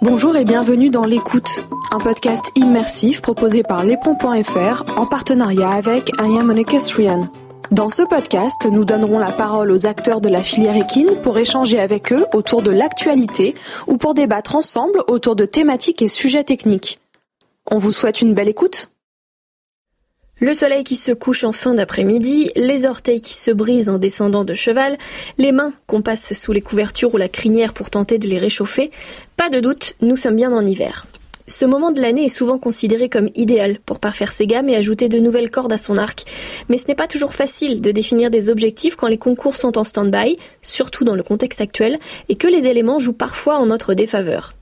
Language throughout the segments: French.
Bonjour et bienvenue dans L'écoute, un podcast immersif proposé par lespont.fr en partenariat avec I Am. Dans ce podcast, nous donnerons la parole aux acteurs de la filière équine pour échanger avec eux autour de l'actualité ou pour débattre ensemble autour de thématiques et sujets techniques. On vous souhaite une belle écoute le soleil qui se couche en fin d'après-midi, les orteils qui se brisent en descendant de cheval, les mains qu'on passe sous les couvertures ou la crinière pour tenter de les réchauffer, pas de doute, nous sommes bien en hiver. Ce moment de l'année est souvent considéré comme idéal pour parfaire ses gammes et ajouter de nouvelles cordes à son arc. Mais ce n'est pas toujours facile de définir des objectifs quand les concours sont en stand-by, surtout dans le contexte actuel, et que les éléments jouent parfois en notre défaveur.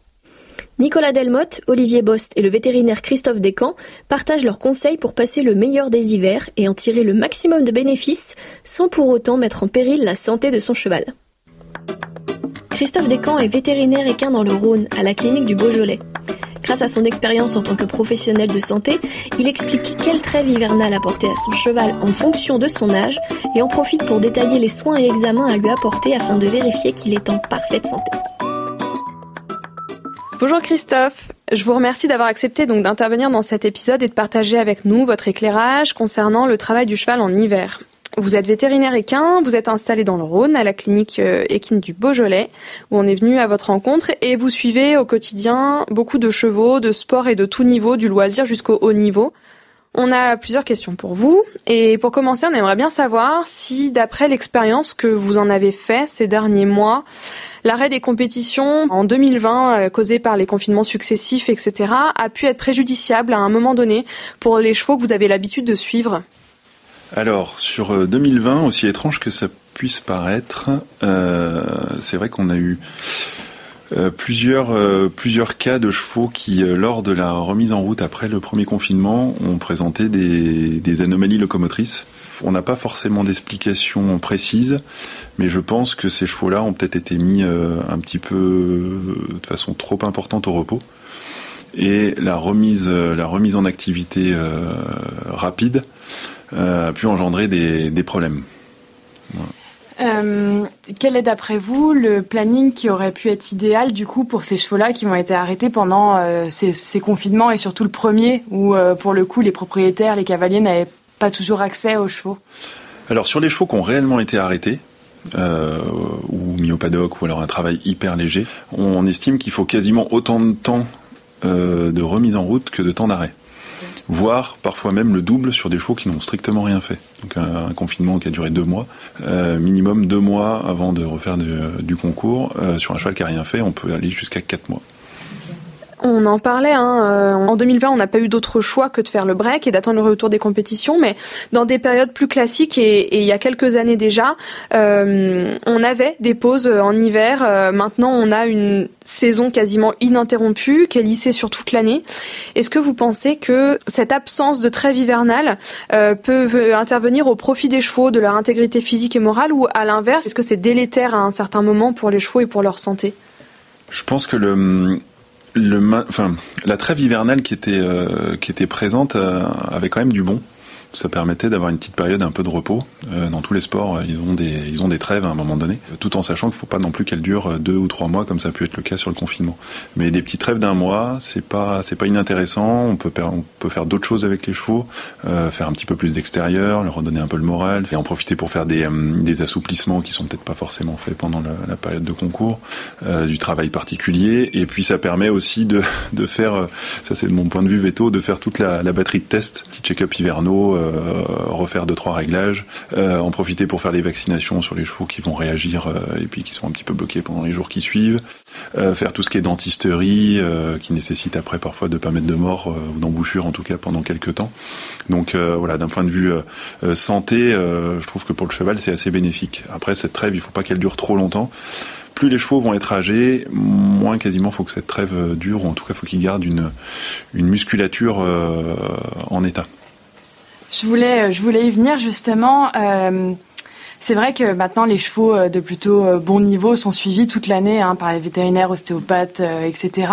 Nicolas Delmotte, Olivier Bost et le vétérinaire Christophe Descamps partagent leurs conseils pour passer le meilleur des hivers et en tirer le maximum de bénéfices sans pour autant mettre en péril la santé de son cheval. Christophe Descamps est vétérinaire équin dans le Rhône, à la clinique du Beaujolais. Grâce à son expérience en tant que professionnel de santé, il explique quelle trêve hivernale apporter à son cheval en fonction de son âge et en profite pour détailler les soins et examens à lui apporter afin de vérifier qu'il est en parfaite santé. Bonjour Christophe, je vous remercie d'avoir accepté donc d'intervenir dans cet épisode et de partager avec nous votre éclairage concernant le travail du cheval en hiver. Vous êtes vétérinaire équin, vous êtes installé dans le Rhône à la clinique euh, équine du Beaujolais où on est venu à votre rencontre et vous suivez au quotidien beaucoup de chevaux, de sport et de tout niveau, du loisir jusqu'au haut niveau. On a plusieurs questions pour vous et pour commencer, on aimerait bien savoir si d'après l'expérience que vous en avez fait ces derniers mois, L'arrêt des compétitions en 2020, euh, causé par les confinements successifs, etc., a pu être préjudiciable à un moment donné pour les chevaux que vous avez l'habitude de suivre Alors, sur 2020, euh, aussi étrange que ça puisse paraître, euh, c'est vrai qu'on a eu plusieurs, plusieurs cas de chevaux qui, lors de la remise en route après le premier confinement, ont présenté des anomalies locomotrices on n'a pas forcément d'explication précise, mais je pense que ces chevaux-là ont peut-être été mis euh, un petit peu euh, de façon trop importante au repos. Et la remise, euh, la remise en activité rapide a pu engendrer des, problèmes. Quel est d'après vous le planning qui aurait pu être idéal du coup pour ces chevaux-là qui ont été arrêtés pendant ces, ces, confinements et surtout le premier où pour le coup les propriétaires, les cavaliers n'avaient pas toujours accès aux chevaux? Alors sur les chevaux qui ont réellement été arrêtés, euh, ou mis au paddock, ou alors un travail hyper léger, on estime qu'il faut quasiment autant de temps euh, de remise en route que de temps d'arrêt. Voire parfois même le double sur des chevaux qui n'ont strictement rien fait. Donc un, confinement qui a duré deux mois, euh, minimum deux mois avant de refaire du, concours. sur un cheval qui n'a rien fait, on peut aller jusqu'à quatre mois. On en parlait. Hein, euh, en 2020, on n'a pas eu d'autre choix que de faire le break et d'attendre le retour des compétitions. Mais dans des périodes plus classiques et, il y a quelques années déjà, euh, on avait des pauses en hiver. Euh, maintenant, on a une saison quasiment ininterrompue qui est lissée sur toute l'année. Est-ce que vous pensez que cette absence de trêve hivernale peut intervenir au profit des chevaux, de leur intégrité physique et morale, ou à l'inverse, est-ce que c'est délétère à un certain moment pour les chevaux et pour leur santé? Je pense que le la trêve hivernale qui était, euh, présente euh, avait quand même du bon ça permettait d'avoir une petite période un peu de repos. Euh, dans tous les sports, ils ont des ils ont des trêves à un moment donné, tout en sachant qu'il faut pas non plus qu'elles durent deux ou trois mois comme ça a pu être le cas sur le confinement. Mais des petites trêves d'un mois, c'est pas c'est pas inintéressant. On peut on peut faire d'autres choses avec les chevaux, euh, faire un petit peu plus d'extérieur, leur redonner un peu le moral, et en profiter pour faire des euh, des assouplissements qui sont peut-être pas forcément faits pendant la, période de concours, euh, du travail particulier. Et puis ça permet aussi de de faire, ça c'est de mon point de vue veto, de faire toute la, batterie de tests, petit check-up hivernaux euh, refaire deux trois réglages, euh, en profiter pour faire les vaccinations sur les chevaux qui vont réagir euh, et puis qui sont un petit peu bloqués pendant les jours qui suivent, faire tout ce qui est dentisterie qui nécessite après parfois de pas mettre de mort ou d'embouchure en tout cas pendant quelques temps. Donc voilà, d'un point de vue santé, je trouve que pour le cheval c'est assez bénéfique. Après cette trêve, il faut pas qu'elle dure trop longtemps plus les chevaux vont être âgés, moins quasiment faut que cette trêve dure, ou en tout cas faut qu'ils gardent une musculature en état. Je voulais, je voulais y venir justement. Euh, c'est vrai que maintenant les chevaux euh, de plutôt euh, bon niveau sont suivis toute l'année hein, par les vétérinaires, ostéopathes, etc.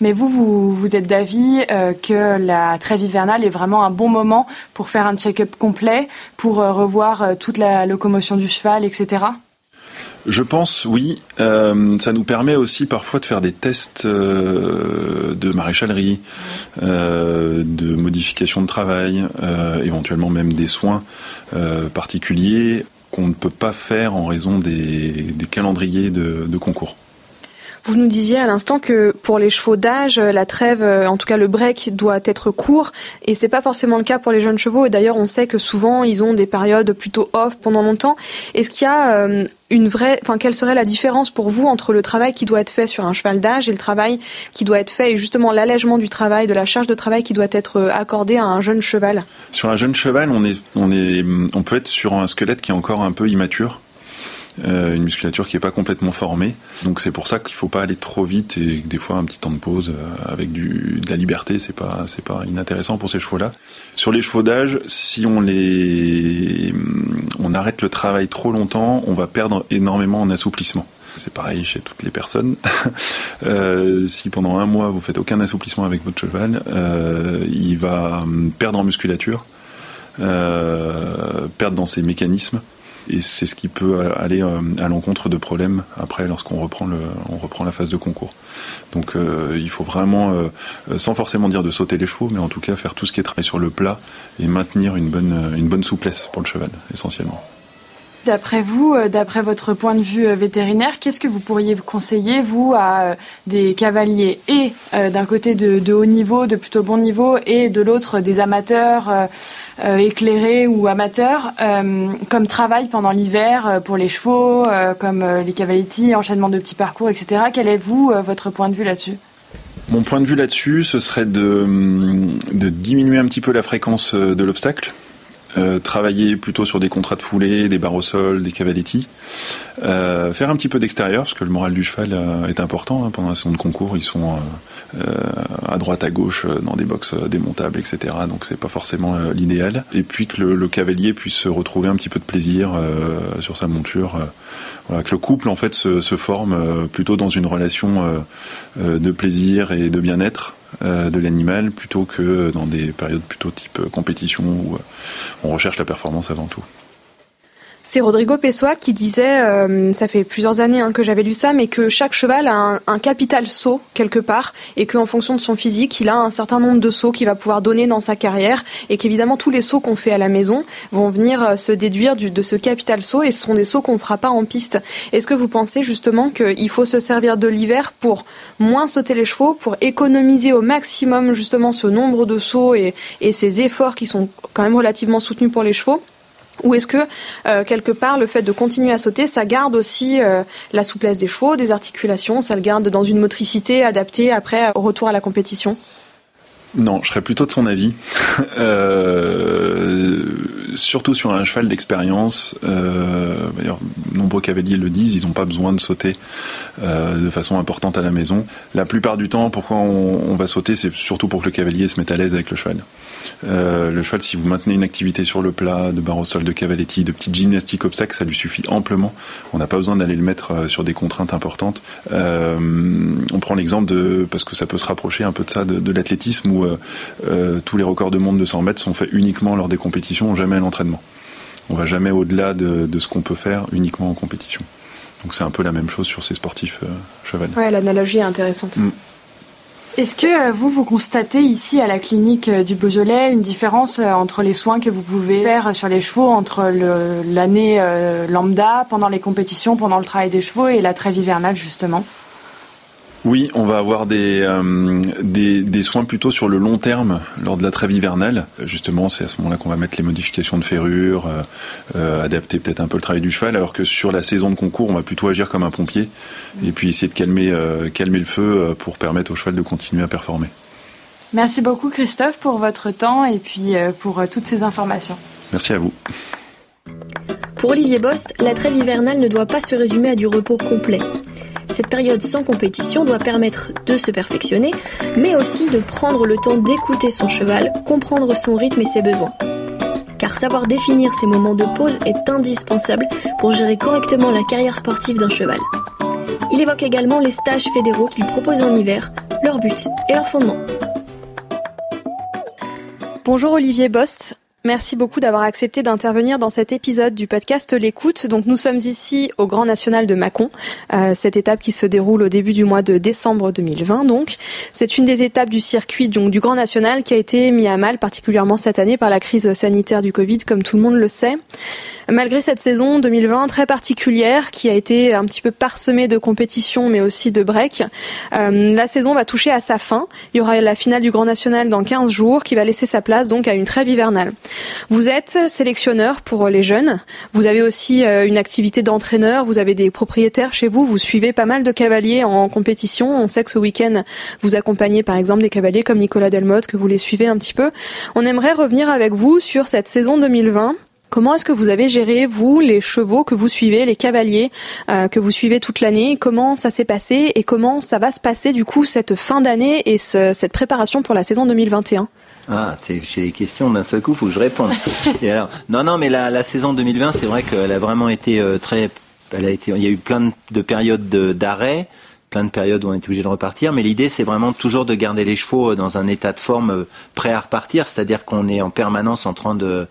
Mais vous, vous, vous êtes d'avis que la trêve hivernale est vraiment un bon moment pour faire un check-up complet, pour revoir toute la locomotion du cheval, etc. Je pense, oui. Euh, ça nous permet aussi parfois de faire des tests euh, de maréchalerie, euh, de modification de travail, éventuellement même des soins particuliers qu'on ne peut pas faire en raison des, calendriers de concours. Vous nous disiez à l'instant que pour les chevaux d'âge, la trêve, euh, en tout cas le break, doit être court, et c'est pas forcément le cas pour les jeunes chevaux. Et d'ailleurs, on sait que souvent ils ont des périodes plutôt off pendant longtemps. Est-ce qu'il y a euh, une vraie, enfin, quelle serait la différence pour vous entre le travail qui doit être fait sur un cheval d'âge et le travail qui doit être fait, et justement l'allègement du travail, de la charge de travail qui doit être euh, accordée à un jeune cheval? Sur un jeune cheval, on est, on est, on peut être sur un squelette qui est encore un peu immature. Euh, une musculature qui n'est pas complètement formée. Donc c'est pour ça qu'il ne faut pas aller trop vite et des fois un petit temps de pause euh, avec du, de la liberté, c'est pas c'est pas inintéressant pour ces chevaux-là. Sur les chevaux d'âge, si on les on arrête le travail trop longtemps, on va perdre énormément en assouplissement. C'est pareil chez toutes les personnes. euh, si pendant un mois vous faites aucun assouplissement avec votre cheval, il va perdre en musculature, perdre dans ses mécanismes et c'est ce qui peut aller euh, à l'encontre de problèmes après lorsqu'on reprend la phase de concours. Donc euh, il faut vraiment, euh, sans forcément dire de sauter les chevaux, mais en tout cas faire tout ce qui est travail sur le plat et maintenir une bonne souplesse pour le cheval essentiellement. D'après vous, d'après votre point de vue vétérinaire, qu'est-ce que vous pourriez conseiller, vous, à des cavaliers et d'un côté de, haut niveau, de plutôt bon niveau, et de l'autre des amateurs euh, éclairés ou amateurs, euh, comme travail pendant l'hiver euh, pour les chevaux, comme les cavaletti, enchaînement de petits parcours, etc. Quel est vous votre point de vue là-dessus? Mon point de vue là-dessus, ce serait de, de diminuer un petit peu la fréquence de l'obstacle. Travailler plutôt sur des contrats de foulée, des barres au sol, des cavaletti. Euh, faire un petit peu d'extérieur, parce que le moral du cheval euh, est important. Hein, pendant la saison de concours, ils sont euh, à droite, à gauche, dans des box démontables, etc. Donc c'est pas forcément l'idéal. Et puis que le, cavalier puisse retrouver un petit peu de plaisir sur sa monture. que le couple en fait se forme plutôt dans une relation de plaisir et de bien-être. De l'animal plutôt que dans des périodes plutôt type compétition où on recherche la performance avant tout. C'est Rodrigo Pessoa qui disait, euh, ça fait plusieurs années hein, que j'avais lu ça, mais que chaque cheval a un, capital saut quelque part et qu'en fonction de son physique, il a un certain nombre de sauts qu'il va pouvoir donner dans sa carrière et qu'évidemment tous les sauts qu'on fait à la maison vont venir euh, se déduire du, de ce capital saut et ce sont des sauts qu'on fera pas en piste. Est-ce que vous pensez justement qu'il faut se servir de l'hiver pour moins sauter les chevaux, pour économiser au maximum justement ce nombre de sauts et, et ces efforts qui sont quand même relativement soutenus pour les chevaux? Ou est-ce que euh, quelque part le fait de continuer à sauter, ça garde aussi euh, la souplesse des chevaux, des articulations, ça le garde dans une motricité adaptée après au retour à la compétition? Non, je serais plutôt de son avis. euh, surtout sur un cheval d'expérience. Euh, d'ailleurs, nombreux cavaliers le disent, ils n'ont pas besoin de sauter euh, de façon importante à la maison. La plupart du temps, pourquoi on, va sauter, c'est surtout pour que le cavalier se mette à l'aise avec le cheval. Euh, le cheval, si vous maintenez une activité sur le plat, de barre au sol, de cavaletti, de petite gymnastique obstacle, ça lui suffit amplement. On n'a pas besoin d'aller le mettre sur des contraintes importantes. on prend l'exemple de, parce que ça peut se rapprocher un peu de ça, de, l'athlétisme où tous les records de monde de 100 mètres sont faits uniquement lors des compétitions, jamais l'entraînement. On va jamais au-delà de, ce qu'on peut faire uniquement en compétition. Donc c'est un peu la même chose sur ces sportifs euh, chevaliers. Ouais, l'analogie est intéressante. Mm. Est-ce que euh, vous, vous constatez ici à la clinique euh, du Beaujolais une différence entre les soins que vous pouvez faire sur les chevaux entre l'année lambda, pendant les compétitions, pendant le travail des chevaux et la trêve hivernale justement? Oui, on va avoir euh, des, des, soins plutôt sur le long terme lors de la trêve hivernale. Justement, c'est à ce moment-là qu'on va mettre les modifications de ferrure, euh, euh, adapter peut-être un peu le travail du cheval, alors que sur la saison de concours, on va plutôt agir comme un pompier et puis essayer de calmer, calmer le feu pour permettre au cheval de continuer à performer. Merci beaucoup Christophe pour votre temps et puis pour toutes ces informations. Merci à vous. Pour Olivier Bost, la trêve hivernale ne doit pas se résumer à du repos complet. Cette période sans compétition doit permettre de se perfectionner, mais aussi de prendre le temps d'écouter son cheval, comprendre son rythme et ses besoins. Car savoir définir ces moments de pause est indispensable pour gérer correctement la carrière sportive d'un cheval. Il évoque également les stages fédéraux qu'il propose en hiver, leur but et leur fondement. Bonjour Olivier Bost. Merci beaucoup d'avoir accepté d'intervenir dans cet épisode du podcast L'écoute. Donc nous sommes ici au Grand National de Mâcon, euh, cette étape qui se déroule au début du mois de décembre 2020. Donc c'est une des étapes du circuit donc, du Grand National qui a été mis à mal particulièrement cette année par la crise sanitaire du Covid, comme tout le monde le sait. Malgré cette saison 2020 très particulière qui a été un petit peu parsemée de compétitions mais aussi de breaks, euh, la saison va toucher à sa fin. Il y aura la finale du Grand National dans 15 jours qui va laisser sa place donc à une trêve hivernale. Vous êtes sélectionneur pour les jeunes. Vous avez aussi euh, une activité d'entraîneur. Vous avez des propriétaires chez vous. Vous suivez pas mal de cavaliers en compétition. On sait que ce week-end, vous accompagnez par exemple des cavaliers comme Nicolas Delmotte, que vous les suivez un petit peu. On aimerait revenir avec vous sur cette saison 2020 Comment est-ce que vous avez géré, vous, les chevaux que vous suivez, les cavaliers euh, que vous suivez toute l'année? Comment ça s'est passé et comment ça va se passer, du coup, cette fin d'année et cette préparation pour la saison 2021 ah, c'est les questions d'un seul coup, faut que je réponde. Et alors, non, non, mais la, saison 2020, c'est vrai qu'elle a vraiment été euh, très, elle a été, il y a eu plein de, périodes d'arrêt, plein de périodes où on est obligé de repartir, mais l'idée c'est vraiment toujours de garder les chevaux euh, dans un état de forme prêt à repartir, c'est-à-dire qu'on est en permanence en train de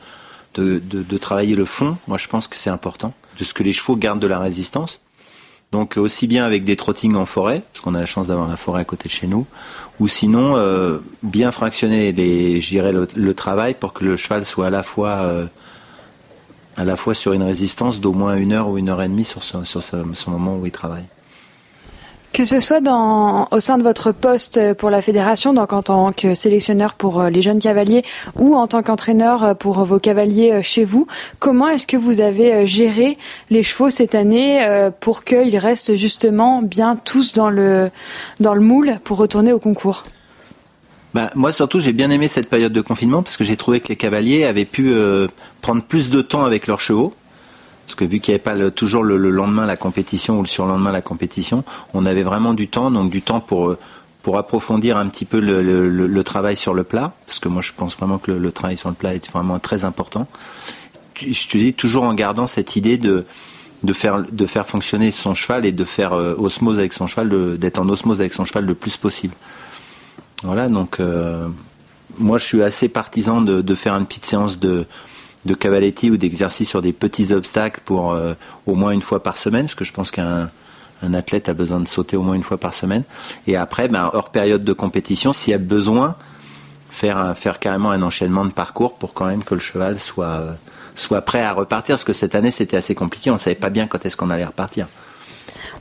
de, travailler le fond. Moi, je pense que c'est important. De ce que les chevaux gardent de la résistance. Donc aussi bien avec des trottings en forêt, parce qu'on a la chance d'avoir la forêt à côté de chez nous, ou sinon euh, bien fractionner les, le, le, travail pour que le cheval soit à la fois euh, à la fois sur une résistance d'au moins une heure ou une heure et demie sur, sur, sur ce moment où il travaille. Que ce soit dans, au sein de votre poste pour la fédération, donc en tant que sélectionneur pour euh, les jeunes cavaliers ou en tant qu'entraîneur euh, pour vos cavaliers euh, chez vous, comment est-ce que vous avez géré les chevaux cette année pour qu'ils restent justement bien tous dans le, dans le moule pour retourner au concours? Bah, moi surtout j'ai bien aimé cette période de confinement parce que j'ai trouvé que les cavaliers avaient pu prendre plus de temps avec leurs chevaux parce que vu qu'il n'y avait pas toujours le, lendemain la compétition ou le surlendemain la compétition, on avait vraiment du temps, donc du temps pour euh, pour approfondir un petit peu le, travail sur le plat, parce que moi je pense vraiment que le, travail sur le plat est vraiment très important. Je te dis toujours en gardant cette idée de de faire de faire fonctionner son cheval et de faire euh, osmose avec son cheval, d'être en osmose avec son cheval le plus possible. Voilà, donc euh, moi je suis assez partisan de, de faire une petite séance de de cavaletti ou d'exercice sur des petits obstacles pour euh, au moins une fois par semaine, parce que je pense qu'un un athlète a besoin de sauter au moins une fois par semaine. Et après, ben, hors période de compétition, s'il y a besoin, faire, faire carrément un enchaînement de parcours pour quand même que le cheval soit, euh, soit prêt à repartir, parce que cette année c'était assez compliqué, on ne savait pas bien quand est-ce qu'on allait repartir.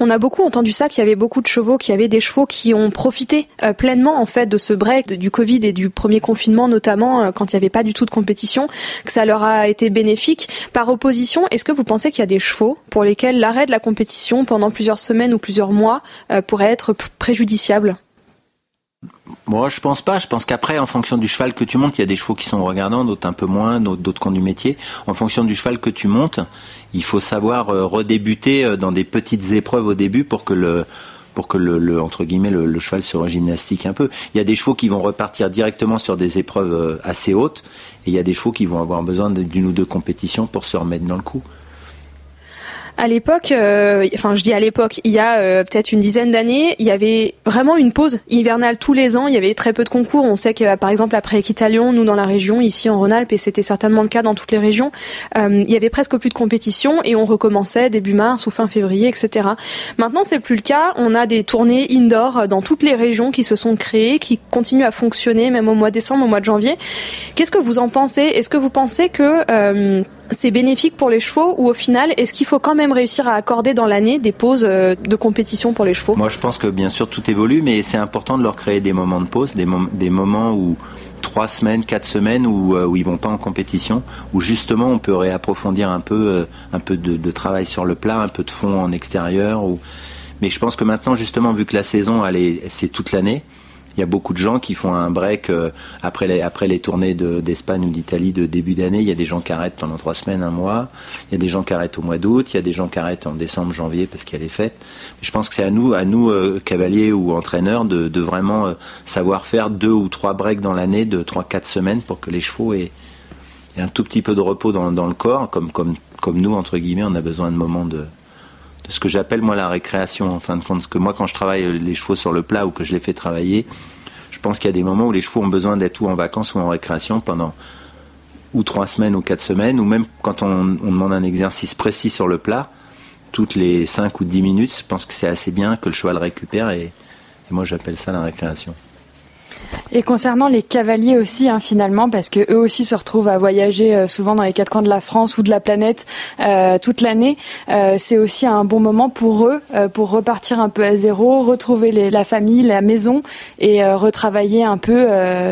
On a beaucoup entendu ça, qu'il y avait beaucoup de chevaux, qu'il y avait des chevaux qui ont profité euh, pleinement en fait de ce break du Covid et du premier confinement notamment euh, quand il n'y avait pas du tout de compétition, que ça leur a été bénéfique. Par opposition, est-ce que vous pensez qu'il y a des chevaux pour lesquels l'arrêt de la compétition pendant plusieurs semaines ou plusieurs mois euh, pourrait être préjudiciable? Moi, je pense pas. Je pense qu'après, en fonction du cheval que tu montes, il y a des chevaux qui sont regardants, d'autres un peu moins, d'autres qui ont du métier. En fonction du cheval que tu montes, il faut savoir euh, redébuter euh, dans des petites épreuves au début pour que le pour que le, entre guillemets le, cheval se regymnastique un peu. Il y a des chevaux qui vont repartir directement sur des épreuves euh, assez hautes et il y a des chevaux qui vont avoir besoin d'une ou deux compétitions pour se remettre dans le coup à l'époque, euh, enfin je dis à l'époque, il y a euh, peut-être une dizaine d'années, il y avait vraiment une pause hivernale tous les ans. Il y avait très peu de concours. On sait que par exemple après Equitalion, nous dans la région, ici en Rhône-Alpes, et c'était certainement le cas dans toutes les régions, euh, il y avait presque plus de compétition et on recommençait début mars ou fin février, etc. Maintenant c'est plus le cas. On a des tournées indoor dans toutes les régions qui se sont créées, qui continuent à fonctionner même au mois de décembre, au mois de janvier. Qu'est-ce que vous en pensez? Est-ce que vous pensez que c'est bénéfique pour les chevaux ou au final, est-ce qu'il faut quand même réussir à accorder dans l'année des pauses euh, de compétition pour les chevaux? Moi, je pense que bien sûr tout évolue, mais c'est important de leur créer des moments de pause, des, moments où trois semaines, quatre semaines où, euh, où ils vont pas en compétition, où justement on peut réapprofondir un peu, euh, un peu de, travail sur le plat, un peu de fond en extérieur. Mais je pense que maintenant, justement, vu que la saison, c'est toute l'année, il y a beaucoup de gens qui font un break euh, après, les, tournées d'Espagne ou d'Italie de début d'année. Il y a des gens qui arrêtent pendant trois semaines, un mois. Il y a des gens qui arrêtent au mois d'août. Il y a des gens qui arrêtent en décembre, janvier parce qu'il y a les fêtes. je pense que c'est à nous, à nous euh, cavaliers ou entraîneurs, de, vraiment euh, savoir faire deux ou trois breaks dans l'année de trois, quatre semaines pour que les chevaux aient, un tout petit peu de repos dans, le corps, comme, comme, comme nous, entre guillemets, on a besoin de moments de, de ce que j'appelle moi la récréation en fin de compte. Parce que moi quand je travaille les chevaux sur le plat ou que je les fais travailler, je pense qu'il y a des moments où les chevaux ont besoin d'être ou en vacances ou en récréation pendant ou trois semaines ou quatre semaines, ou même quand on, demande un exercice précis sur le plat, toutes les cinq ou dix minutes, je pense que c'est assez bien que le cheval récupère et, et moi j'appelle ça la récréation. Et concernant les cavaliers aussi, hein, finalement, parce que eux aussi se retrouvent à voyager euh, souvent dans les quatre coins de la France ou de la planète euh, toute l'année, euh, c'est aussi un bon moment pour eux, pour repartir un peu à zéro, retrouver la famille, la maison et retravailler un peu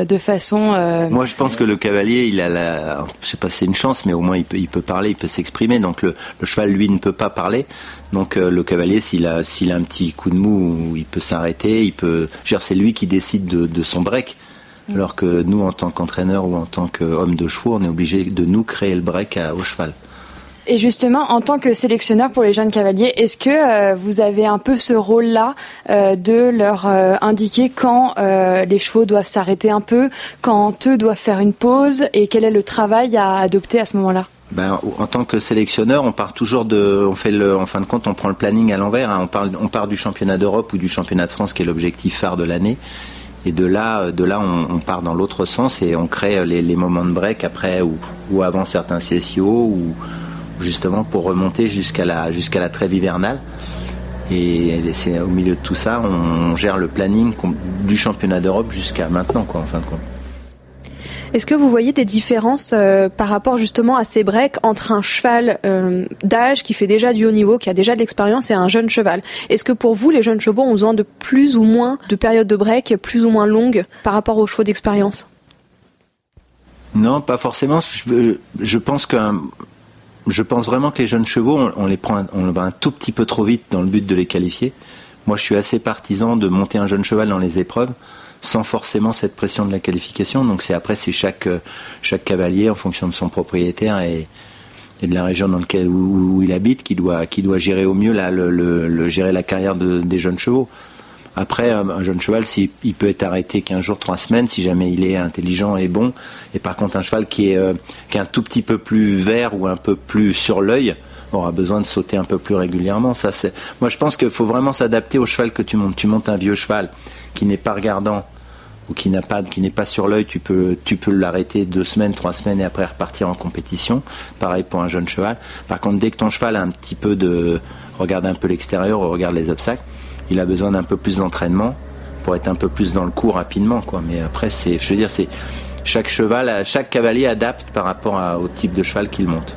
de façon. Moi, je pense que le cavalier, il a la, je sais pas, c'est une chance, mais au moins il peut, il peut parler, il peut s'exprimer. Donc le, cheval, lui, ne peut pas parler. Donc le cavalier, s'il a, s'il a un petit coup de mou, il peut s'arrêter, il peut. C'est lui qui décide de, de son break. Alors que nous, en tant qu'entraîneur ou en tant qu'homme de chevaux, on est obligé de nous créer le break au cheval. Et justement, en tant que sélectionneur pour les jeunes cavaliers, est-ce que euh, vous avez un peu ce rôle-là euh, de leur euh, indiquer quand les chevaux doivent s'arrêter un peu, quand eux doivent faire une pause, et quel est le travail à adopter à ce moment-là? Ben, en tant que sélectionneur, on part toujours de, on fait le, en fin de compte, on prend le planning à l'envers. Hein. on, on part du championnat d'Europe ou du championnat de France, qui est l'objectif phare de l'année. Et de là, de là, on, part dans l'autre sens et on crée les, moments de break après ou, avant certains CSIO ou justement pour remonter jusqu'à la jusqu'à la trêve hivernale. Et c'est au milieu de tout ça, on, gère le planning du championnat d'Europe jusqu'à maintenant, quoi, en fin de compte. Est-ce que vous voyez des différences euh, par rapport justement à ces breaks entre un cheval euh, d'âge qui fait déjà du haut niveau, qui a déjà de l'expérience, et un jeune cheval? Est-ce que pour vous, les jeunes chevaux ont besoin de plus ou moins de périodes de break plus ou moins longues par rapport aux chevaux d'expérience? Non, pas forcément. Je, pense je pense vraiment que les jeunes chevaux, on, les prend, on va un tout petit peu trop vite dans le but de les qualifier. Moi, je suis assez partisan de monter un jeune cheval dans les épreuves sans forcément cette pression de la qualification. Donc c'est après c'est chaque euh, chaque cavalier en fonction de son propriétaire et, de la région dans laquelle où, il habite qui doit qui doit gérer au mieux le, gérer la carrière de, des jeunes chevaux. Après, un jeune cheval, s'il il peut être arrêté 15 jours, 3 semaines, si jamais il est intelligent et bon. Et par contre, un cheval qui est, euh, qui est un tout petit peu plus vert ou un peu plus sur l'œil, aura besoin de sauter un peu plus régulièrement. Ça, c'est... Moi, je pense qu'il faut vraiment s'adapter au cheval que tu montes. Tu montes un vieux cheval qui n'est pas regardant ou qui n'a pas, qui n'est pas sur l'œil, tu peux, tu peux l'arrêter deux semaines, trois semaines et après repartir en compétition. Pareil pour un jeune cheval. Par contre, dès que ton cheval a un petit peu de, regarde un peu l'extérieur, regarde les obstacles, il a besoin d'un peu plus d'entraînement pour être un peu plus dans le coup rapidement, quoi. Mais après, c'est, je veux dire, c'est chaque cheval, chaque cavalier adapte par rapport au type de cheval qu'il monte.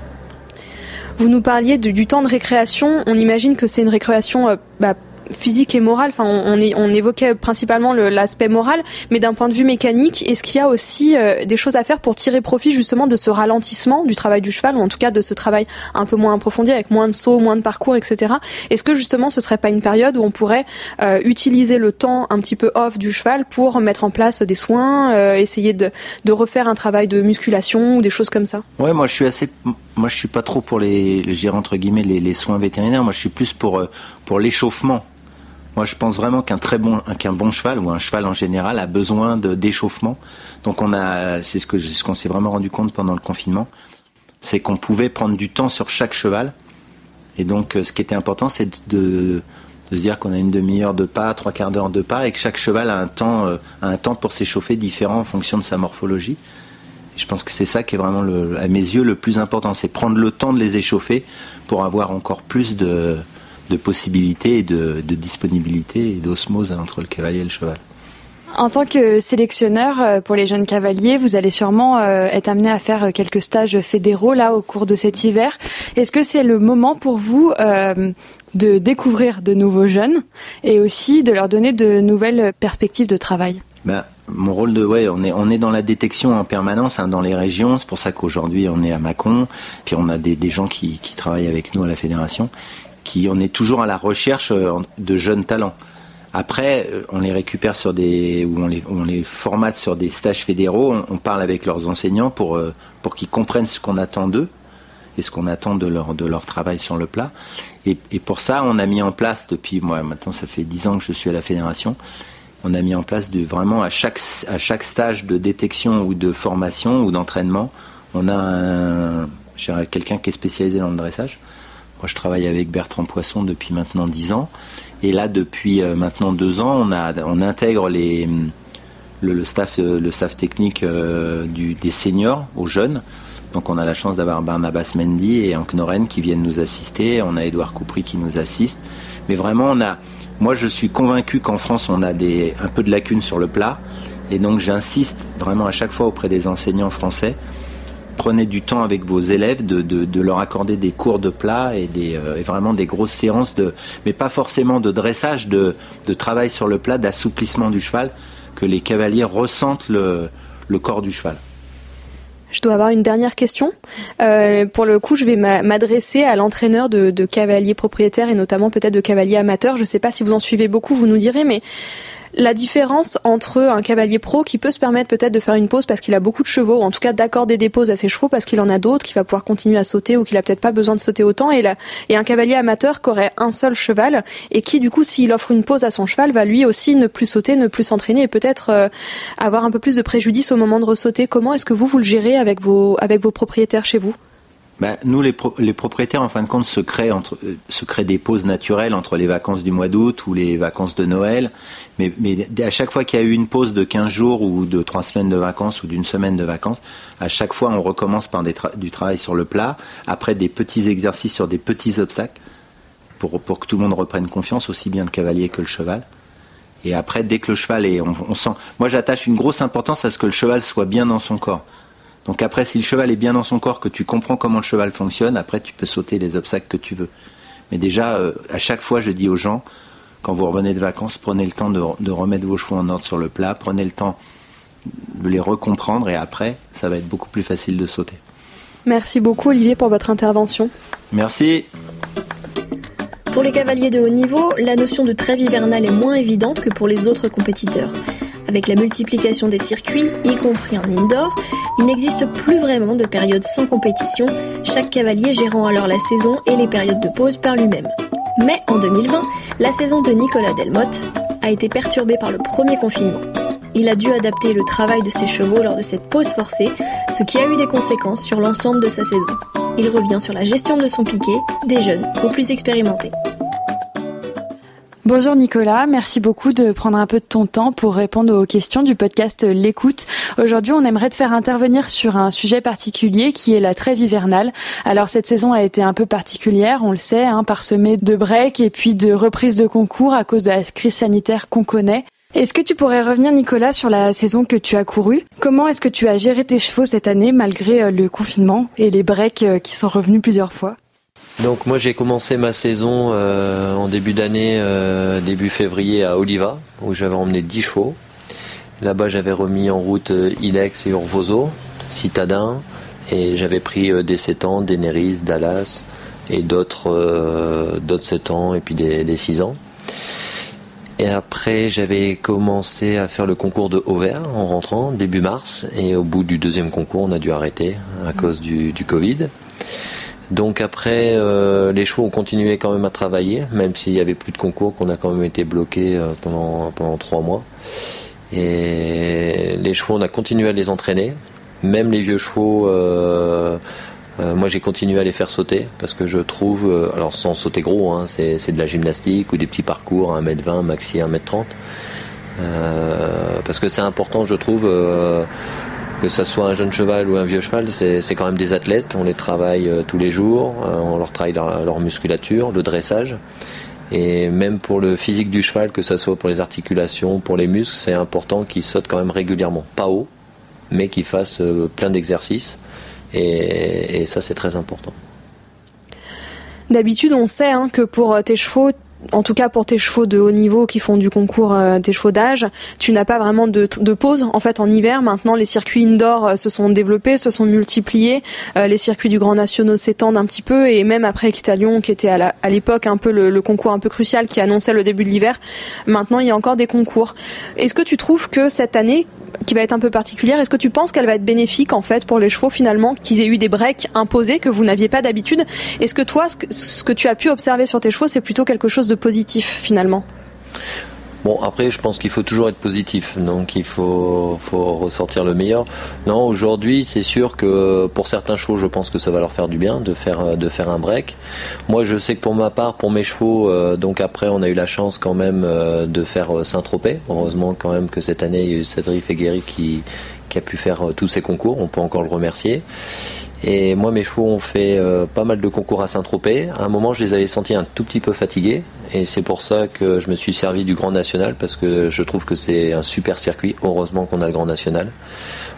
Vous nous parliez du temps de récréation. On imagine que c'est une récréation euh, bah, physique et morale. Enfin, on, évoquait principalement l'aspect moral, mais d'un point de vue mécanique, est-ce qu'il y a aussi euh, des choses à faire pour tirer profit justement de ce ralentissement du travail du cheval, ou en tout cas de ce travail un peu moins approfondi, avec moins de sauts, moins de parcours, etc. Est-ce que justement ce serait pas une période où on pourrait euh, utiliser le temps un petit peu off du cheval pour mettre en place des soins, euh, essayer de, refaire un travail de musculation ou des choses comme ça? Ouais, moi je suis assez, moi je suis pas trop pour les, entre guillemets les soins vétérinaires. Moi je suis plus pour pour l'échauffement moi, je pense vraiment qu'un très bon, qu'un bon cheval ou un cheval en général a besoin de d'échauffement. Donc, on a, c'est ce que ce qu'on s'est vraiment rendu compte pendant le confinement, c'est qu'on pouvait prendre du temps sur chaque cheval. Et donc, euh, ce qui était important, c'est de, de se dire qu'on a une demi-heure de pas, trois quarts d'heure de pas, et que chaque cheval a un temps, euh, a un temps pour s'échauffer différent en fonction de sa morphologie. Et je pense que c'est ça qui est vraiment, à mes yeux, le plus important, c'est prendre le temps de les échauffer pour avoir encore plus de, de possibilités et de, disponibilité et d'osmose entre le cavalier et le cheval. En tant que sélectionneur euh, pour les jeunes cavaliers, vous allez sûrement euh, être amené à faire quelques stages fédéraux là au cours de cet hiver. Est-ce que c'est le moment pour vous euh, de découvrir de nouveaux jeunes et aussi de leur donner de nouvelles perspectives de travail? Ben, mon rôle de ouais, on est on est dans la détection en permanence hein, dans les régions. C'est pour ça qu'aujourd'hui on est à Mâcon, puis on a des, des gens qui, qui travaillent avec nous à la fédération qui on est toujours à la recherche euh, de jeunes talents. Après, euh, on les récupère sur des, ou on les, on les formate sur des stages fédéraux. On, parle avec leurs enseignants pour euh, pour qu'ils comprennent ce qu'on attend d'eux et ce qu'on attend de leur de leur travail sur le plat. Et, pour ça, on a mis en place depuis moi maintenant ça fait dix ans que je suis à la fédération. On a mis en place de, vraiment à chaque à chaque stage de détection ou de formation ou d'entraînement, on a quelqu'un qui est spécialisé dans le dressage moi, je travaille avec Bertrand Poisson depuis maintenant 10 ans. Et là, depuis euh, maintenant deux ans, on, intègre le, staff, le staff technique euh, des seniors aux jeunes Donc on a la chance d'avoir Barnabas Mendy et Anknoren qui viennent nous assister. On a Edouard Coupry qui nous assiste. Mais vraiment, on a. Moi, je suis convaincu qu'en France, on a un peu de lacunes sur le plat. Et donc, j'insiste vraiment à chaque fois auprès des enseignants français. Prenez du temps avec vos élèves de, de, leur accorder des cours de plat et, des, euh, vraiment des grosses séances, de, mais pas forcément de dressage, de, de travail sur le plat, d'assouplissement du cheval, que les cavaliers ressentent le, le corps du cheval. Je dois avoir une dernière question. Euh, pour le coup, je vais m'adresser à l'entraîneur de, de cavaliers propriétaires et notamment peut-être de cavaliers amateurs. Je ne sais pas si vous en suivez beaucoup, vous nous direz, mais la différence entre un cavalier pro qui peut se permettre peut-être de faire une pause parce qu'il a beaucoup de chevaux, ou en tout cas d'accorder des pauses à ses chevaux parce qu'il en a d'autres, qui va pouvoir continuer à sauter ou qu'il a peut-être pas besoin de sauter autant, et, et un cavalier amateur qui aurait un seul cheval et qui du coup s'il offre une pause à son cheval va lui aussi ne plus sauter, ne plus s'entraîner et peut-être euh, avoir un peu plus de préjudice au moment de ressauter. Comment est-ce que vous vous le gérez avec vos avec vos propriétaires chez vous? Bah, nous, les, propriétaires, en fin de compte, se créent, entre, euh, se créent des pauses naturelles entre les vacances du mois d'août ou les vacances de Noël. Mais, à chaque fois qu'il y a eu une pause de 15 jours ou de 3 semaines de vacances ou d'une semaine de vacances, à chaque fois, on recommence par du travail sur le plat, après des petits exercices sur des petits obstacles, pour, pour que tout le monde reprenne confiance, aussi bien le cavalier que le cheval. Et après, dès que le cheval est... on sent... Moi, j'attache une grosse importance à ce que le cheval soit bien dans son corps. Donc après, si le cheval est bien dans son corps, que tu comprends comment le cheval fonctionne, après tu peux sauter les obstacles que tu veux. Mais déjà, euh, à chaque fois, je dis aux gens, quand vous revenez de vacances, prenez le temps de, remettre vos chevaux en ordre sur le plat, prenez le temps de les recomprendre et après, ça va être beaucoup plus facile de sauter. Merci beaucoup Olivier pour votre intervention. Merci. Pour les cavaliers de haut niveau, la notion de trêve hivernale est moins évidente que pour les autres compétiteurs. Avec la multiplication des circuits, y compris en indoor, il n'existe plus vraiment de période sans compétition, chaque cavalier gérant alors la saison et les périodes de pause par lui-même. Mais en 2020, la saison de Nicolas Delmotte a été perturbée par le premier confinement. Il a dû adapter le travail de ses chevaux lors de cette pause forcée, ce qui a eu des conséquences sur l'ensemble de sa saison. Il revient sur la gestion de son piquet, des jeunes aux plus expérimentés. Bonjour Nicolas, merci beaucoup de prendre un peu de ton temps pour répondre aux questions du podcast L'écoute. Aujourd'hui, on aimerait te faire intervenir sur un sujet particulier qui est la trêve hivernale. Alors cette saison a été un peu particulière, on le sait, hein, parsemée de breaks et puis de reprises de concours à cause de la crise sanitaire qu'on connaît. Est-ce que tu pourrais revenir, Nicolas, sur la saison que tu as courue? Comment est-ce que tu as géré tes chevaux cette année malgré euh, le confinement et les breaks euh, qui sont revenus plusieurs fois? Donc moi j'ai commencé ma saison euh, en début d'année, euh, début février à Oliva, où j'avais emmené 10 chevaux. Là-bas j'avais remis en route euh, Ilex et Urvoso, Citadin, et j'avais pris des 7 ans, des Neris, Dallas, et d'autres d'autres 7 ans, et puis des, des 6 ans. Et après, j'avais commencé à faire le concours de Auvers en rentrant, début mars. Et au bout du deuxième concours, on a dû arrêter à cause du Covid. Donc après, euh, les chevaux ont continué quand même à travailler, même s'il n'y avait plus de concours, qu'on a quand même été bloqué euh, pendant, pendant trois mois. Et les chevaux, on a continué à les entraîner. Même les vieux chevaux, euh, moi j'ai continué à les faire sauter, parce que je trouve, alors sans sauter gros, hein, c'est de la gymnastique ou des petits parcours à 1m20, maxi 1m30. parce que c'est important, je trouve que ce soit un jeune cheval ou un vieux cheval, c'est quand même des athlètes. On les travaille euh, tous les jours, euh, on leur travaille leur, musculature, le dressage. Et même pour le physique du cheval, que ce soit pour les articulations, pour les muscles, c'est important qu'ils sautent quand même régulièrement. Pas haut, mais qu'ils fassent euh, plein d'exercices. Et, ça, c'est très important. D'habitude, on sait hein, que pour tes chevaux, en tout cas pour tes chevaux de haut niveau qui font du concours, euh, tes chevaux d'âge, tu n'as pas vraiment de, pause en fait en hiver. Maintenant, les circuits indoor euh, se sont développés, se sont multipliés. Euh, les circuits du Grand National s'étendent un petit peu et même après Equitalion, qui était à l'époque un peu le, concours un peu crucial qui annonçait le début de l'hiver, maintenant il y a encore des concours. Est-ce que tu trouves que cette année, qui va être un peu particulière. Est-ce que tu penses qu'elle va être bénéfique en fait pour les chevaux finalement qu'ils aient eu des breaks imposés que vous n'aviez pas d'habitude? Est-ce que toi, ce que, tu as pu observer sur tes chevaux, c'est plutôt quelque chose de positif finalement? Bon, après, je pense qu'il faut toujours être positif, donc il faut, faut ressortir le meilleur. Non, aujourd'hui, c'est sûr que pour certains chevaux, je pense que ça va leur faire du bien de faire, de faire un break. Moi, je sais que pour ma part, pour mes chevaux, euh, donc après, on a eu la chance quand même euh, de faire euh, Saint-Tropez. Heureusement, quand même, que cette année, il y a eu Cédric Fegueri qui, qui a pu faire tous ces concours. On peut encore le remercier. Et moi, mes chevaux ont fait pas mal de concours à Saint-Tropez. À un moment, je les avais sentis un tout petit peu fatigués. Et c'est pour ça que je me suis servi du Grand National, parce que je trouve que c'est un super circuit. Heureusement qu'on a le Grand National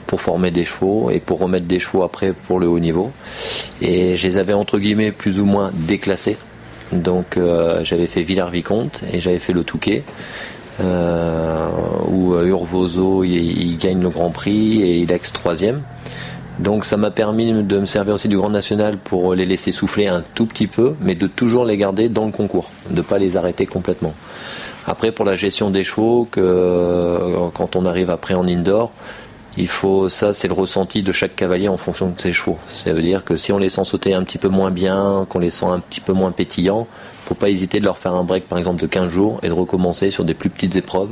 pour former des chevaux et pour remettre des chevaux après pour le haut niveau. Et je les avais entre guillemets plus ou moins déclassés. Donc euh, j'avais fait Villars-Vicomte et j'avais fait le Touquet. Euh, où euh, Urvozo il, gagne le Grand Prix et il ex troisième. Donc ça m'a permis de me servir aussi du Grand National pour les laisser souffler un tout petit peu, mais de toujours les garder dans le concours, de ne pas les arrêter complètement. Après pour la gestion des chevaux, que, quand on arrive après en indoor, il faut, ça c'est le ressenti de chaque cavalier en fonction de ses chevaux. Ça veut dire que si on les sent sauter un petit peu moins bien, qu'on les sent un petit peu moins pétillants, faut pas hésiter de leur faire un break par exemple de 15 jours et de recommencer sur des plus petites épreuves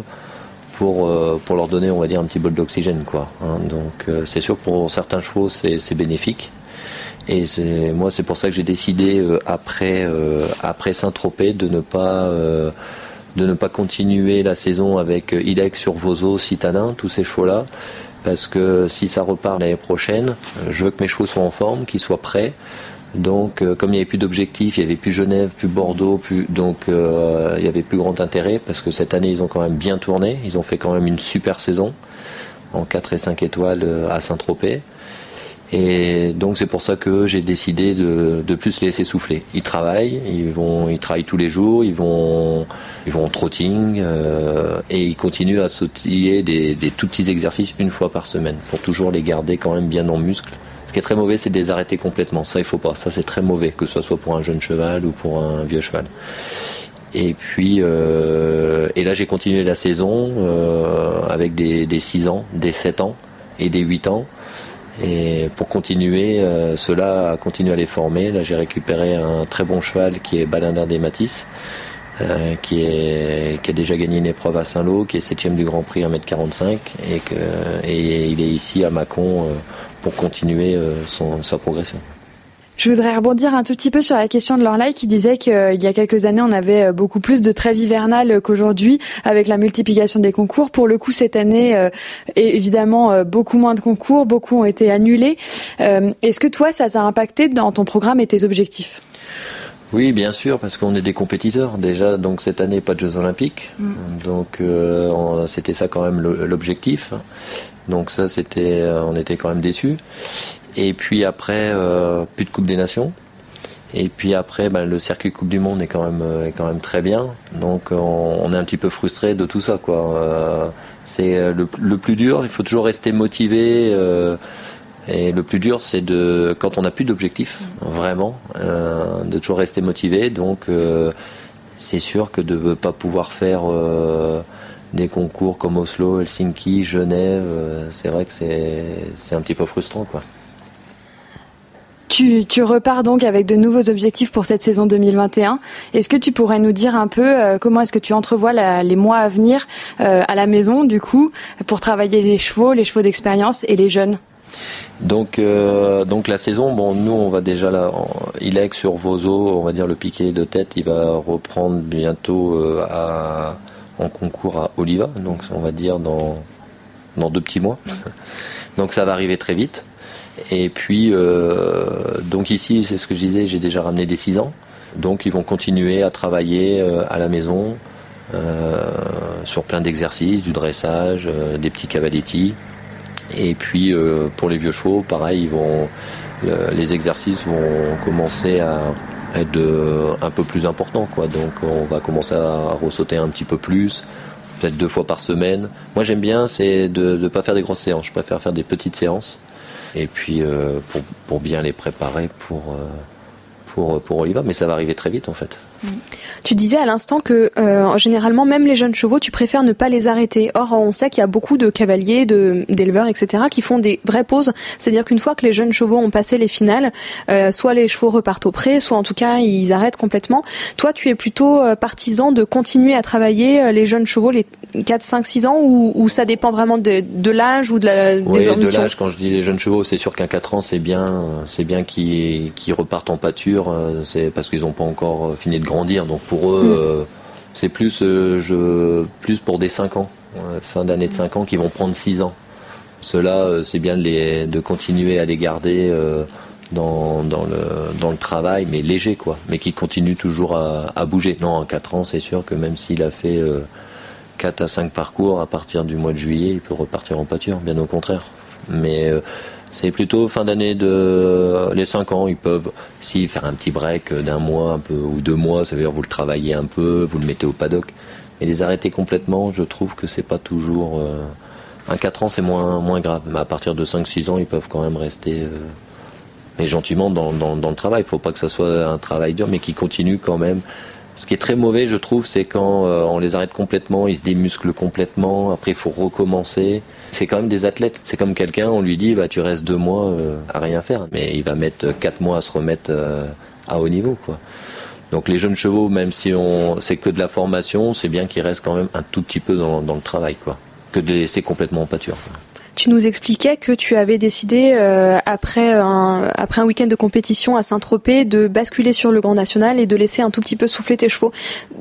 pour, euh, pour leur donner on va dire un petit bol d'oxygène. Hein. Donc euh, c'est sûr que pour certains chevaux c'est bénéfique. Et moi c'est pour ça que j'ai décidé euh, après, après Saint-Tropez de ne pas de ne pas continuer la saison avec Ilek sur Vozo, Citadin, tous ces chevaux-là, parce que si ça repart l'année prochaine, je veux que mes chevaux soient en forme, qu'ils soient prêts. Donc, euh, comme il n'y avait plus d'objectifs, il n'y avait plus Genève, plus Bordeaux, donc euh, il y avait plus grand intérêt parce que cette année ils ont quand même bien tourné. Ils ont fait quand même une super saison en 4 et 5 étoiles à Saint-Tropez. Et donc c'est pour ça que j'ai décidé de, de, plus les laisser souffler. Ils travaillent, ils vont, ils travaillent tous les jours, ils vont, ils vont en trotting euh, et ils continuent à sautiller des, des, tout petits exercices une fois par semaine pour toujours les garder quand même bien en muscle. Ce qui est très mauvais, c'est de les arrêter complètement. Ça, il faut pas. Ça, c'est très mauvais, que ce soit pour un jeune cheval ou pour un vieux cheval. Et puis, euh, et là, j'ai continué la saison euh, avec des, des 6 ans, des 7 ans et des 8 ans. Et pour continuer, euh, cela a continué à les former. Là, j'ai récupéré un très bon cheval qui est Balinder des Matisse, qui, a déjà gagné une épreuve à Saint-Lô, qui est septième du Grand Prix 1m45 et, il est ici à Mâcon pour continuer son, sa progression. Je voudrais rebondir un tout petit peu sur la question de Lorlaï qui disait qu'il y a quelques années, on avait euh, beaucoup plus de trêves hivernales qu'aujourd'hui avec la multiplication des concours. Pour le coup, cette année, euh, évidemment, euh, beaucoup moins de concours, beaucoup ont été annulés. Est-ce que toi, ça t'a impacté dans ton programme et tes objectifs? Oui, bien sûr, parce qu'on est des compétiteurs. Déjà, donc cette année, pas de Jeux Olympiques. Mm. Donc, c'était ça quand même l'objectif. Donc ça, c'était, on était quand même déçus. Et puis après, euh, plus de Coupe des Nations. Et puis après, ben, le circuit Coupe du Monde est quand même, euh, est quand même très bien. Donc on, est un petit peu frustré de tout ça. Quoi. Euh, c'est le, plus dur, il faut toujours rester motivé. Et le plus dur, c'est de quand on n'a plus d'objectif, vraiment, de toujours rester motivé. Donc c'est sûr que de ne pas pouvoir faire des concours comme Oslo, Helsinki, Genève, c'est vrai que c'est un petit peu frustrant. quoi. Tu, repars donc avec de nouveaux objectifs pour cette saison 2021. Est-ce que tu pourrais nous dire un peu euh, comment est-ce que tu entrevois les mois à venir euh, à la maison, du coup, pour travailler les chevaux, les chevaux d'expérience et les jeunes? Donc, euh, donc la saison, bon, nous on va déjà là, il est sur Vozo, on va dire le piqué de tête, il va reprendre bientôt en concours à Oliva, donc on va dire dans, deux petits mois. Donc ça va arriver très vite. Et puis, euh, donc ici, c'est ce que je disais, j'ai déjà ramené des 6 ans. Donc ils vont continuer à travailler euh, à la maison euh, sur plein d'exercices, du dressage, des petits cavaletti. Et puis pour les vieux chevaux, pareil, ils vont, les exercices vont commencer à être un peu plus importants. Quoi. Donc on va commencer à ressauter un petit peu plus, peut-être deux fois par semaine. Moi j'aime bien, c'est de ne pas faire des grosses séances. Je préfère faire des petites séances et puis euh, pour, bien les préparer pour, euh, pour, pour Oliva. Mais ça va arriver très vite en fait. Tu disais à l'instant que euh, généralement même les jeunes chevaux, tu préfères ne pas les arrêter. Or, on sait qu'il y a beaucoup de cavaliers, de d'éleveurs, etc., qui font des vraies pauses. C'est-à-dire qu'une fois que les jeunes chevaux ont passé les finales, euh, soit les chevaux repartent au pré, soit en tout cas ils arrêtent complètement. Toi, tu es plutôt euh, partisan de continuer à travailler euh, les jeunes chevaux les 4, 5, 6 ans ou, ou ça dépend vraiment de, de l'âge ou de la, oui, des ambitions de l'âge. Quand je dis les jeunes chevaux, c'est sûr qu'un 4 ans, c'est bien, c'est bien qu'ils repartent en pâture. C'est parce qu'ils n'ont pas encore fini de grandir. Donc pour eux, mm. euh, c'est plus, euh, je, plus pour des 5 ans, fin d'année de 5 ans, qui vont prendre 6 ans. Cela, c'est bien de, les, de continuer à les garder dans, dans, le, dans le travail, mais léger, quoi. Mais qui continue toujours à, à bouger. Non, en 4 ans, c'est sûr que même s'il a fait 4 à 5 parcours, à partir du mois de juillet, il peut repartir en pâture, bien au contraire. Mais c'est plutôt fin d'année de les 5 ans, ils peuvent si faire un petit break d'un mois un peu ou deux mois, ça veut dire vous le travaillez un peu, vous le mettez au paddock. Mais les arrêter complètement, je trouve que c'est pas toujours euh, un 4 ans c'est moins moins grave, mais à partir de 5 6 ans, ils peuvent quand même rester euh, mais gentiment dans, dans, le travail, il faut pas que ça soit un travail dur mais qui continue quand même. Ce qui est très mauvais, je trouve, c'est quand euh, on les arrête complètement, ils se démusclent complètement, après il faut recommencer c'est quand même des athlètes. C'est comme quelqu'un, on lui dit, bah, tu restes deux mois euh, à rien faire, mais il va mettre quatre mois à se remettre euh, à haut niveau, quoi. Donc les jeunes chevaux, même si on c'est que de la formation, c'est bien qu'ils restent quand même un tout petit peu dans, le travail, quoi, que de les laisser complètement en pâture. Tu nous expliquais que tu avais décidé euh, après un après un week-end de compétition à Saint-Tropez de basculer sur le Grand National et de laisser un tout petit peu souffler tes chevaux.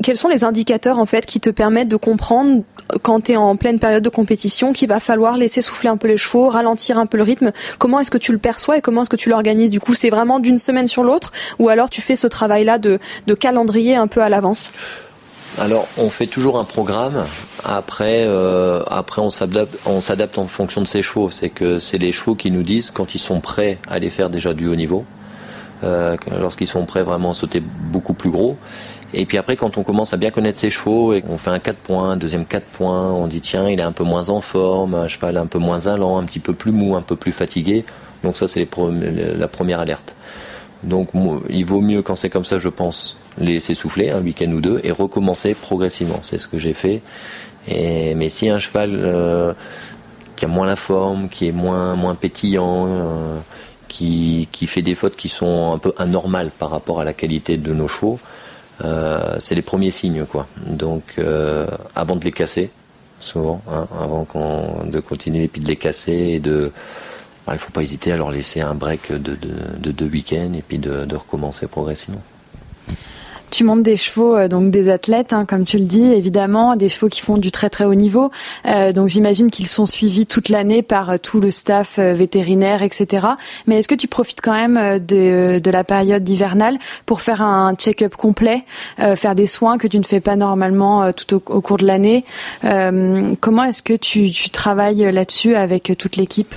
Quels sont les indicateurs en fait qui te permettent de comprendre quand tu es en pleine période de compétition qu'il va falloir laisser souffler un peu les chevaux, ralentir un peu le rythme? Comment est-ce que tu le perçois et comment est-ce que tu l'organises Du coup, c'est vraiment d'une semaine sur l'autre? Ou alors tu fais ce travail-là de, de calendrier un peu à l'avance? Alors, on fait toujours un programme. Après, euh, après on s'adapte, en fonction de ses chevaux. C'est que c'est les chevaux qui nous disent quand ils sont prêts à aller faire déjà du haut niveau. Euh, lorsqu'ils sont prêts vraiment à sauter beaucoup plus gros. Et puis après, quand on commence à bien connaître ses chevaux et qu'on fait un 4 points, un deuxième 4 points, on dit tiens, il est un peu moins en forme, un cheval un peu moins allant, un petit peu plus mou, un peu plus fatigué. Donc ça, c'est la première alerte. Donc il vaut mieux quand c'est comme ça, je pense, laisser souffler un week-end ou deux et recommencer progressivement. C'est ce que j'ai fait. Mais si un cheval euh, qui a moins la forme, qui est moins, moins pétillant, euh, qui, fait des fautes qui sont un peu anormales par rapport à la qualité de nos chevaux, euh, c'est les premiers signes. quoi. Donc avant de les casser, souvent, hein, avant de continuer et puis de les casser de il ne faut pas hésiter à leur laisser un break de, deux week-ends et puis de recommencer progressivement. Tu montes des chevaux, euh, donc des athlètes, hein, comme tu le dis, évidemment, des chevaux qui font du très très haut niveau. Euh, donc j'imagine qu'ils sont suivis toute l'année par euh, tout le staff vétérinaire, etc. Mais est-ce que tu profites quand même de, la période hivernale pour faire un check-up complet, faire des soins que tu ne fais pas normalement tout au, cours de l'année? Comment est-ce que tu, tu travailles là-dessus avec toute l'équipe?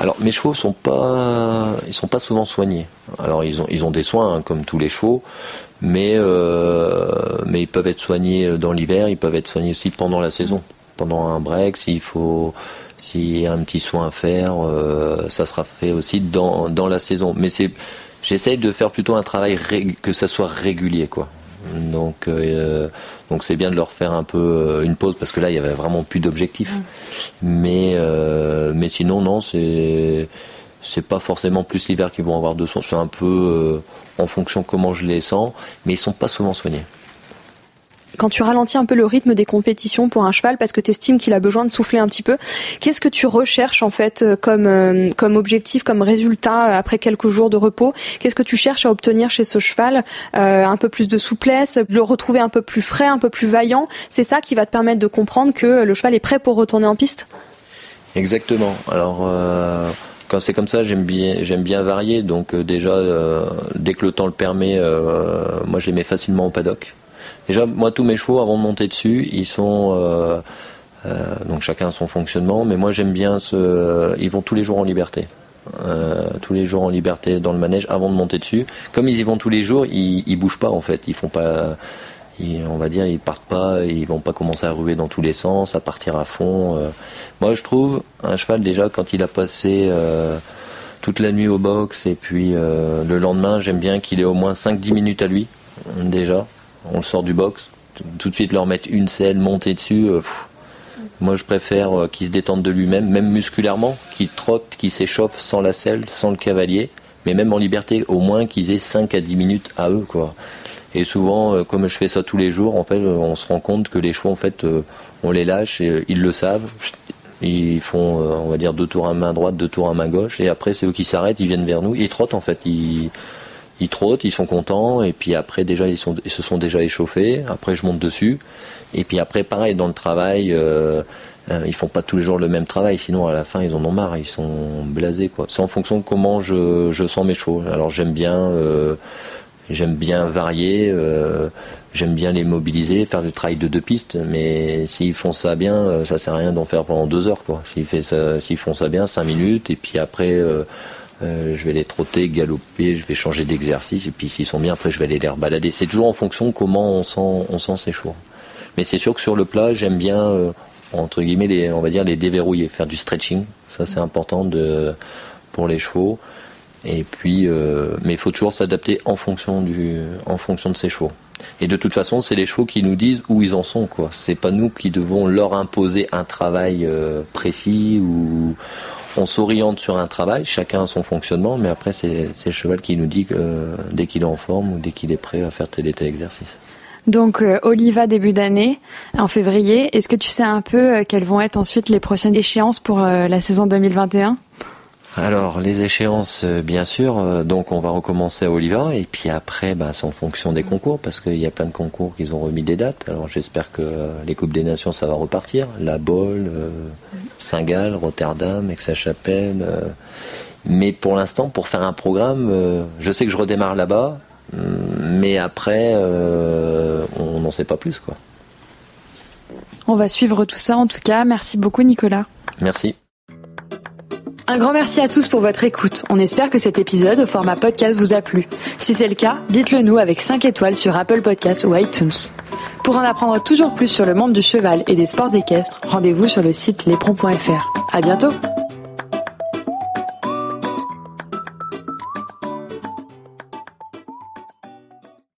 Alors mes chevaux sont pas, ils sont pas souvent soignés. Alors ils ont ils ont des soins hein, comme tous les chevaux mais, euh, mais ils peuvent être soignés dans l'hiver, ils peuvent être soignés aussi pendant la saison, pendant un break, s'il faut s'il y a un petit soin à faire, euh, ça sera fait aussi dans, dans la saison. Mais c'est j'essaye de faire plutôt un travail que ça soit régulier quoi. Donc euh, donc c'est bien de leur faire un peu une pause parce que là il y avait vraiment plus d'objectifs. Mais mais sinon non c'est c'est pas forcément plus l'hiver qu'ils vont avoir de soins, c'est un peu en fonction comment je les sens, mais ils sont pas souvent soignés. Quand tu ralentis un peu le rythme des compétitions pour un cheval parce que tu estimes qu'il a besoin de souffler un petit peu, qu'est-ce que tu recherches en fait euh, comme, euh, comme objectif, comme résultat après quelques jours de repos? Qu'est-ce que tu cherches à obtenir chez ce cheval euh, Un peu plus de souplesse, le retrouver un peu plus frais, un peu plus vaillant? C'est ça qui va te permettre de comprendre que le cheval est prêt pour retourner en piste? Exactement. Alors quand c'est comme ça, j'aime bien, j'aime bien varier. Donc euh, déjà, euh, dès que le temps le permet, euh, moi je les mets facilement au paddock. Déjà, moi tous mes chevaux, avant de monter dessus, ils sont donc chacun son fonctionnement. Mais moi j'aime bien ce, ils vont tous les jours en liberté. tous les jours en liberté dans le manège avant de monter dessus. Comme ils y vont tous les jours, ils, ils bougent pas en fait. Ils font pas on va dire, ils partent pas, ils vont pas commencer à ruer dans tous les sens, à partir à fond. Euh. Moi, je trouve un cheval déjà quand il a passé euh, toute la nuit au box et puis euh, le lendemain, j'aime bien qu'il ait au moins 5-10 minutes à lui déjà. On le sort du box, tout de suite leur mettre une selle, monter dessus. moi, je préfère qu'il se détende de lui-même, même musculairement, qu'il trotte, qu'il s'échauffe sans la selle, sans le cavalier, mais même en liberté, au moins qu'ils aient 5 à 10 minutes à eux, quoi. Et souvent, euh, comme je fais ça tous les jours, en fait, euh, on se rend compte que les chevaux, en fait, euh, on les lâche et ils le savent. Ils font, on va dire, deux tours à main droite, deux tours à main gauche, et après, c'est eux qui s'arrêtent, ils viennent vers nous, ils trottent en fait. Ils, trottent, ils sont contents, et puis après, déjà, ils, se sont déjà échauffés. Après, je monte dessus, et puis après, pareil, dans le travail, Euh, ils font pas tous les jours le même travail, sinon à la fin ils en ont marre, ils sont blasés quoi. C'est en fonction de comment je, sens mes chevaux. Alors j'aime bien, euh, j'aime bien varier, euh, j'aime bien les mobiliser, faire du travail de deux pistes. Mais s'ils font ça bien, euh, ça sert à rien d'en faire pendant deux heures. S'ils font ça bien, cinq minutes et puis après. Euh, je vais les trotter, galoper, je vais changer d'exercice et puis s'ils sont bien après je vais aller les rebalader. C'est toujours en fonction de comment on sent ses chevaux. Mais c'est sûr que sur le plat j'aime bien entre guillemets, les, on va dire les déverrouiller, faire du stretching. Ça, c'est important pour les chevaux. Et puis, euh, mais il faut toujours s'adapter en fonction du, en fonction de ses chevaux. Et de toute façon, c'est les chevaux qui nous disent où ils en sont, quoi. C'est pas nous qui devons leur imposer un travail euh, précis ou on s'oriente sur un travail, chacun a son fonctionnement, mais après, c'est, le cheval qui nous dit euh, dès qu'il est en forme ou dès qu'il est prêt à faire tel et tel exercice. Donc euh, Oliva début d'année, en février. Est-ce que tu sais un peu quelles vont être ensuite les prochaines échéances pour la saison 2021 Alors les échéances, euh, bien sûr. euh, Donc on va recommencer à Oliva et puis après, bah, c'est en fonction des concours parce qu'il y a plein de concours qui ont remis des dates. Alors j'espère que euh, les coupes des nations ça va repartir. La Bolle, euh, Saint-Gall, Rotterdam, Aix-la-Chapelle. euh. Mais pour l'instant, pour faire un programme, euh, je sais que je redémarre là-bas, hum, mais après, on n'en sait pas plus quoi. On va suivre tout ça en tout cas. Merci beaucoup Nicolas. Merci. Un grand merci à tous pour votre écoute. On espère que cet épisode au format podcast vous a plu. Si c'est le cas, dites-le nous avec 5 étoiles sur Apple Podcasts ou iTunes. Pour en apprendre toujours plus sur le monde du cheval et des sports équestres, rendez-vous sur le site lespron.fr. À bientôt!